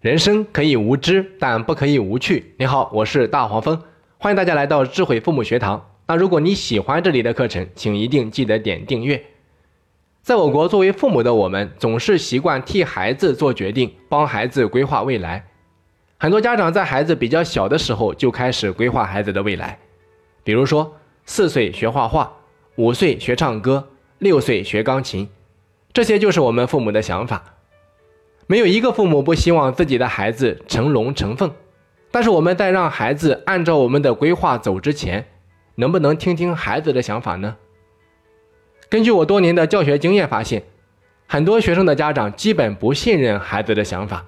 人生可以无知，但不可以无趣。你好，我是大黄蜂，欢迎大家来到智慧父母学堂。那如果你喜欢这里的课程，请一定记得点订阅。在我国，作为父母的我们总是习惯替孩子做决定，帮孩子规划未来。很多家长在孩子比较小的时候就开始规划孩子的未来，比如说四岁学画画，五岁学唱歌，六岁学钢琴，这些就是我们父母的想法。没有一个父母不希望自己的孩子成龙成凤，但是我们在让孩子按照我们的规划走之前，能不能听听孩子的想法呢？根据我多年的教学经验发现，很多学生的家长基本不信任孩子的想法。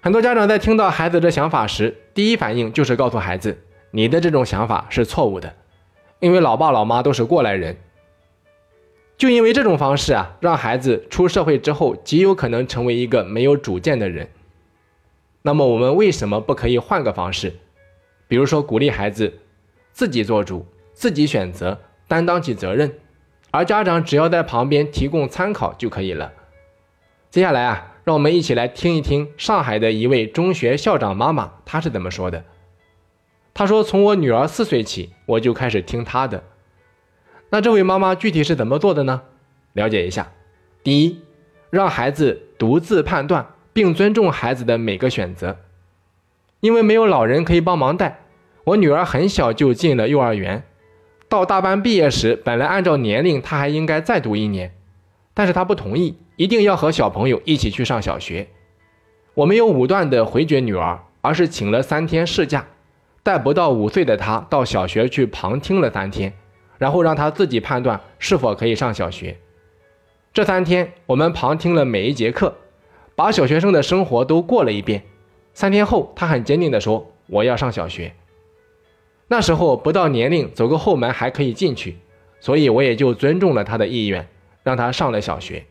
很多家长在听到孩子的想法时，第一反应就是告诉孩子：“你的这种想法是错误的，因为老爸老妈都是过来人。”就因为这种方式啊，让孩子出社会之后极有可能成为一个没有主见的人。那么我们为什么不可以换个方式？比如说鼓励孩子自己做主、自己选择、担当起责任，而家长只要在旁边提供参考就可以了。接下来啊，让我们一起来听一听上海的一位中学校长妈妈她是怎么说的。她说：“从我女儿四岁起，我就开始听她的。”那这位妈妈具体是怎么做的呢？了解一下。第一，让孩子独自判断，并尊重孩子的每个选择。因为没有老人可以帮忙带，我女儿很小就进了幼儿园。到大班毕业时，本来按照年龄她还应该再读一年，但是她不同意，一定要和小朋友一起去上小学。我没有武断的回绝女儿，而是请了三天事假，带不到五岁的她到小学去旁听了三天。然后让他自己判断是否可以上小学。这三天，我们旁听了每一节课，把小学生的生活都过了一遍。三天后，他很坚定地说：“我要上小学。”那时候不到年龄，走个后门还可以进去，所以我也就尊重了他的意愿，让他上了小学。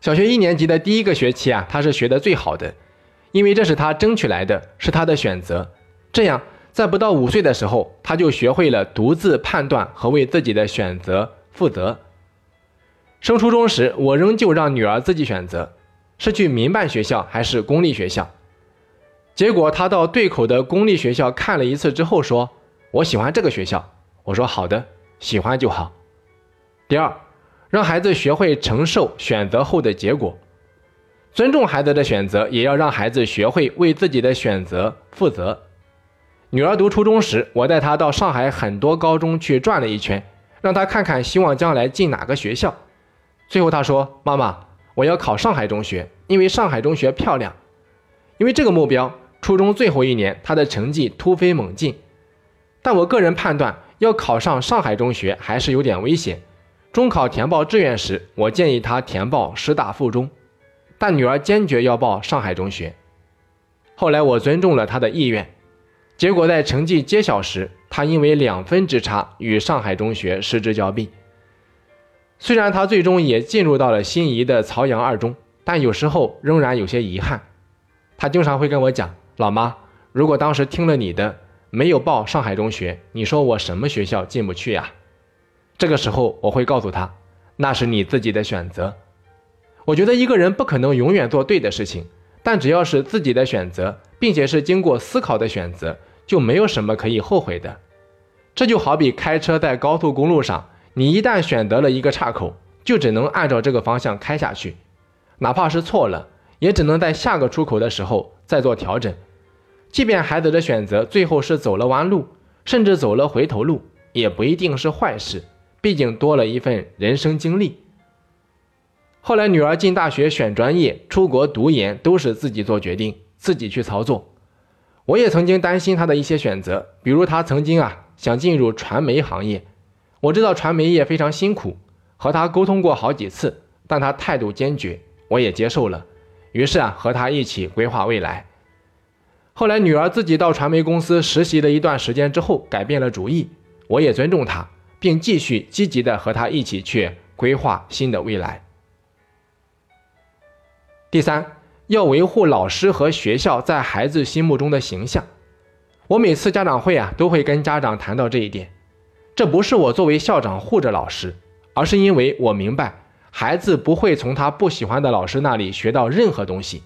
小学一年级的第一个学期啊，他是学的最好的，因为这是他争取来的，是他的选择。这样。在不到五岁的时候，他就学会了独自判断和为自己的选择负责。升初中时，我仍旧让女儿自己选择，是去民办学校还是公立学校。结果，他到对口的公立学校看了一次之后，说：“我喜欢这个学校。”我说：“好的，喜欢就好。”第二，让孩子学会承受选择后的结果，尊重孩子的选择，也要让孩子学会为自己的选择负责。女儿读初中时，我带她到上海很多高中去转了一圈，让她看看希望将来进哪个学校。最后她说：“妈妈，我要考上海中学，因为上海中学漂亮。”因为这个目标，初中最后一年她的成绩突飞猛进。但我个人判断，要考上上海中学还是有点危险。中考填报志愿时，我建议她填报师大附中，但女儿坚决要报上海中学。后来我尊重了她的意愿。结果在成绩揭晓时，他因为两分之差与上海中学失之交臂。虽然他最终也进入到了心仪的曹杨二中，但有时候仍然有些遗憾。他经常会跟我讲：“老妈，如果当时听了你的，没有报上海中学，你说我什么学校进不去呀？”这个时候我会告诉他：“那是你自己的选择。”我觉得一个人不可能永远做对的事情，但只要是自己的选择，并且是经过思考的选择。就没有什么可以后悔的，这就好比开车在高速公路上，你一旦选择了一个岔口，就只能按照这个方向开下去，哪怕是错了，也只能在下个出口的时候再做调整。即便孩子的选择最后是走了弯路，甚至走了回头路，也不一定是坏事，毕竟多了一份人生经历。后来女儿进大学选专业、出国读研，都是自己做决定，自己去操作。我也曾经担心他的一些选择，比如他曾经啊想进入传媒行业，我知道传媒业非常辛苦，和他沟通过好几次，但他态度坚决，我也接受了，于是啊和他一起规划未来。后来女儿自己到传媒公司实习了一段时间之后，改变了主意，我也尊重她，并继续积极的和她一起去规划新的未来。第三。要维护老师和学校在孩子心目中的形象。我每次家长会啊，都会跟家长谈到这一点。这不是我作为校长护着老师，而是因为我明白，孩子不会从他不喜欢的老师那里学到任何东西。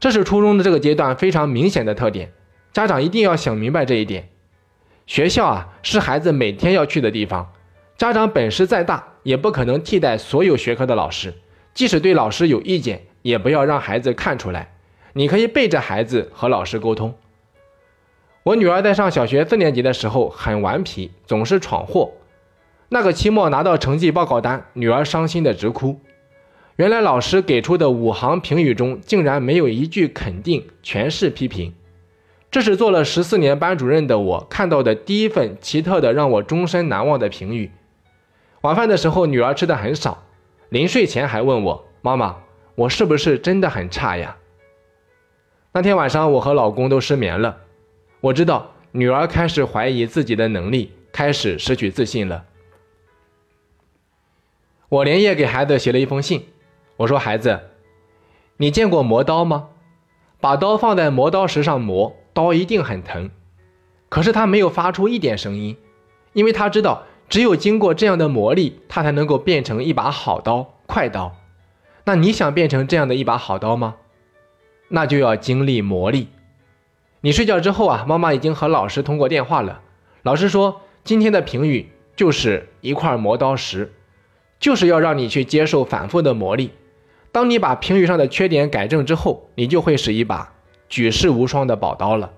这是初中的这个阶段非常明显的特点，家长一定要想明白这一点。学校啊，是孩子每天要去的地方，家长本事再大，也不可能替代所有学科的老师。即使对老师有意见，也不要让孩子看出来。你可以背着孩子和老师沟通。我女儿在上小学四年级的时候很顽皮，总是闯祸。那个期末拿到成绩报告单，女儿伤心的直哭。原来老师给出的五行评语中，竟然没有一句肯定，全是批评。这是做了十四年班主任的我看到的第一份奇特的、让我终身难忘的评语。晚饭的时候，女儿吃的很少，临睡前还问我：“妈妈，我是不是真的很差呀？”那天晚上，我和老公都失眠了。我知道女儿开始怀疑自己的能力，开始失去自信了。我连夜给孩子写了一封信，我说：“孩子，你见过磨刀吗？把刀放在磨刀石上磨，刀一定很疼。可是他没有发出一点声音，因为他知道，只有经过这样的磨砺，他才能够变成一把好刀、快刀。那你想变成这样的一把好刀吗？那就要经历磨砺。”你睡觉之后啊，妈妈已经和老师通过电话了。老师说，今天的评语就是一块磨刀石，就是要让你去接受反复的磨砺。当你把评语上的缺点改正之后，你就会是一把举世无双的宝刀了。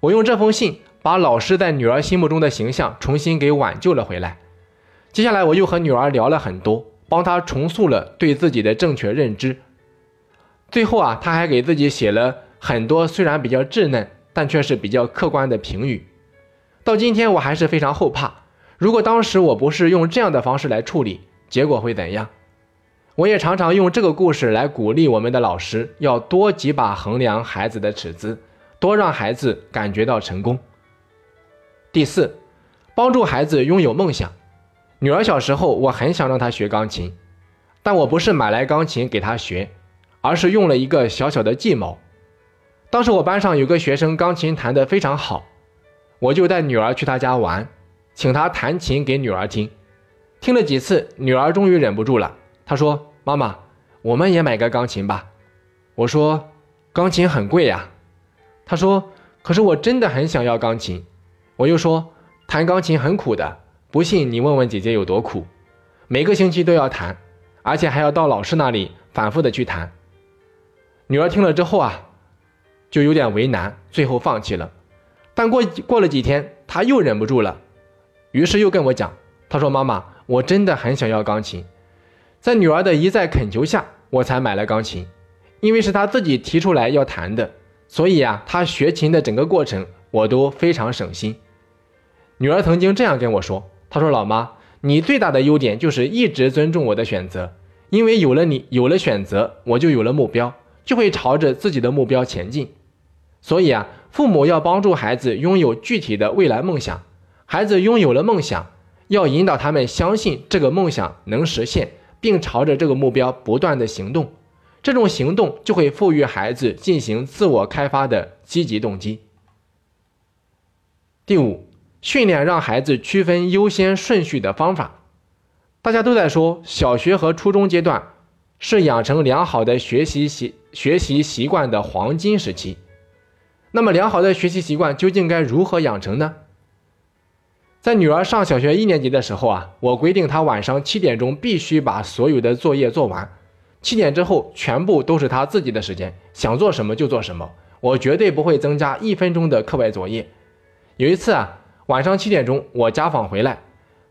我用这封信把老师在女儿心目中的形象重新给挽救了回来。接下来我又和女儿聊了很多，帮他重塑了对自己的正确认知。最后啊，他还给自己写了。很多虽然比较稚嫩，但却是比较客观的评语。到今天我还是非常后怕，如果当时我不是用这样的方式来处理，结果会怎样？我也常常用这个故事来鼓励我们的老师，要多几把衡量孩子的尺子，多让孩子感觉到成功。第四，帮助孩子拥有梦想。女儿小时候，我很想让她学钢琴，但我不是买来钢琴给她学，而是用了一个小小的计谋。当时我班上有个学生钢琴弹得非常好，我就带女儿去他家玩，请他弹琴给女儿听。听了几次，女儿终于忍不住了，她说：“妈妈，我们也买个钢琴吧。”我说：“钢琴很贵呀。”她说：“可是我真的很想要钢琴。”我又说：“弹钢琴很苦的，不信你问问姐姐有多苦，每个星期都要弹，而且还要到老师那里反复的去弹。”女儿听了之后啊。就有点为难，最后放弃了。但过过了几天，她又忍不住了，于是又跟我讲：“她说妈妈，我真的很想要钢琴。”在女儿的一再恳求下，我才买了钢琴。因为是她自己提出来要弹的，所以啊，她学琴的整个过程我都非常省心。女儿曾经这样跟我说：“他说老妈，你最大的优点就是一直尊重我的选择，因为有了你，有了选择，我就有了目标，就会朝着自己的目标前进。”所以啊，父母要帮助孩子拥有具体的未来梦想。孩子拥有了梦想，要引导他们相信这个梦想能实现，并朝着这个目标不断的行动。这种行动就会赋予孩子进行自我开发的积极动机。第五，训练让孩子区分优先顺序的方法。大家都在说，小学和初中阶段是养成良好的学习习学习习惯的黄金时期。那么，良好的学习习惯究竟该如何养成呢？在女儿上小学一年级的时候啊，我规定她晚上七点钟必须把所有的作业做完，七点之后全部都是她自己的时间，想做什么就做什么，我绝对不会增加一分钟的课外作业。有一次啊，晚上七点钟我家访回来，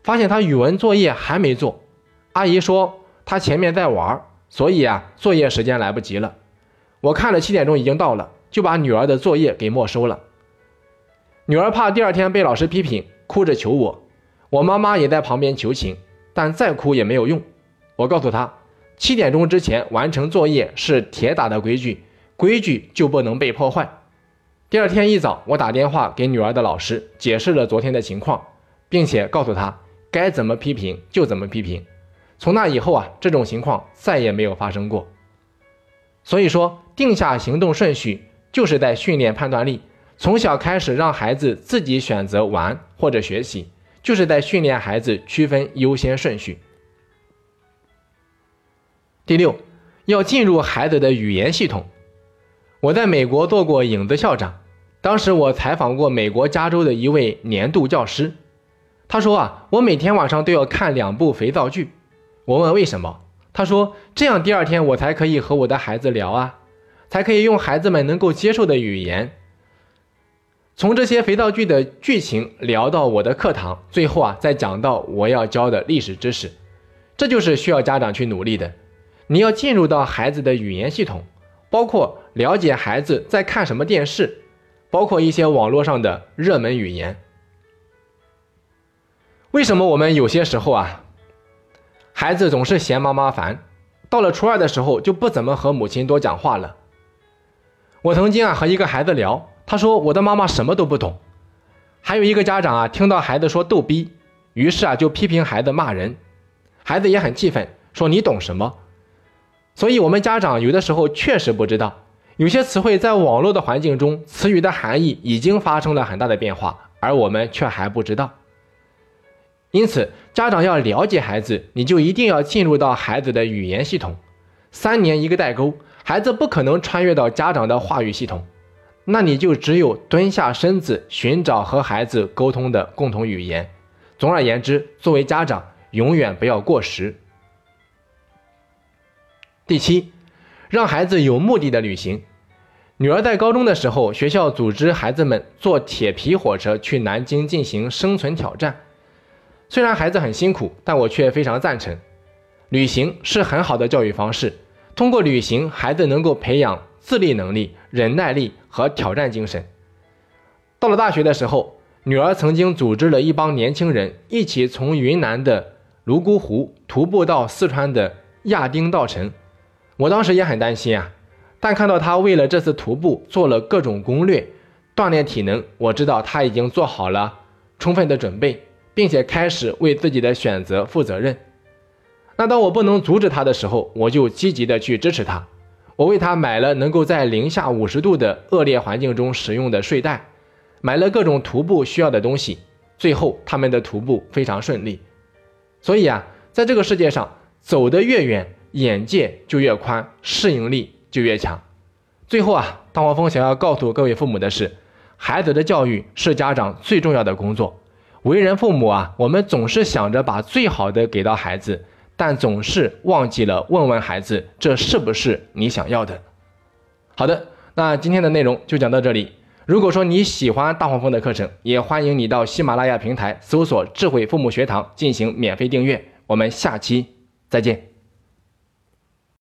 发现她语文作业还没做，阿姨说她前面在玩，所以啊，作业时间来不及了。我看了七点钟已经到了。就把女儿的作业给没收了。女儿怕第二天被老师批评，哭着求我。我妈妈也在旁边求情，但再哭也没有用。我告诉她，七点钟之前完成作业是铁打的规矩，规矩就不能被破坏。第二天一早，我打电话给女儿的老师，解释了昨天的情况，并且告诉她该怎么批评就怎么批评。从那以后啊，这种情况再也没有发生过。所以说，定下行动顺序。就是在训练判断力，从小开始让孩子自己选择玩或者学习，就是在训练孩子区分优先顺序。第六，要进入孩子的语言系统。我在美国做过影子校长，当时我采访过美国加州的一位年度教师，他说啊，我每天晚上都要看两部肥皂剧。我问为什么，他说这样第二天我才可以和我的孩子聊啊，才可以用孩子们能够接受的语言。从这些肥皂剧的剧情聊到我的课堂，最后啊再讲到我要教的历史知识，这就是需要家长去努力的。你要进入到孩子的语言系统，包括了解孩子在看什么电视，包括一些网络上的热门语言。为什么我们有些时候啊，孩子总是嫌妈妈烦，到了初二的时候就不怎么和母亲多讲话了？我曾经啊和一个孩子聊，他说我的妈妈什么都不懂。还有一个家长啊听到孩子说逗逼，于是啊就批评孩子骂人，孩子也很气愤，说你懂什么？所以，我们家长有的时候确实不知道，有些词汇在网络的环境中，词语的含义已经发生了很大的变化，而我们却还不知道。因此，家长要了解孩子，你就一定要进入到孩子的语言系统。三年一个代沟，孩子不可能穿越到家长的话语系统，那你就只有蹲下身子，寻找和孩子沟通的共同语言。总而言之，作为家长，永远不要过时。第七，让孩子有目的的旅行。女儿在高中的时候，学校组织孩子们坐铁皮火车去南京进行生存挑战。虽然孩子很辛苦，但我却非常赞成。旅行是很好的教育方式。通过旅行，孩子能够培养自立能力、忍耐力和挑战精神。到了大学的时候，女儿曾经组织了一帮年轻人一起从云南的泸沽湖徒步到四川的亚丁稻城。我当时也很担心啊，但看到他为了这次徒步做了各种攻略，锻炼体能，我知道他已经做好了充分的准备，并且开始为自己的选择负责任。那当我不能阻止他的时候，我就积极的去支持他。我为他买了能够在零下五十度的恶劣环境中使用的睡袋，买了各种徒步需要的东西。最后，他们的徒步非常顺利。所以啊，在这个世界上，走得越远。眼界就越宽，适应力就越强。最后啊，大黄蜂想要告诉各位父母的是，孩子的教育是家长最重要的工作。为人父母啊，我们总是想着把最好的给到孩子，但总是忘记了问问孩子，这是不是你想要的？好的，那今天的内容就讲到这里。如果说你喜欢大黄蜂的课程，也欢迎你到喜马拉雅平台搜索“智慧父母学堂”进行免费订阅。我们下期再见。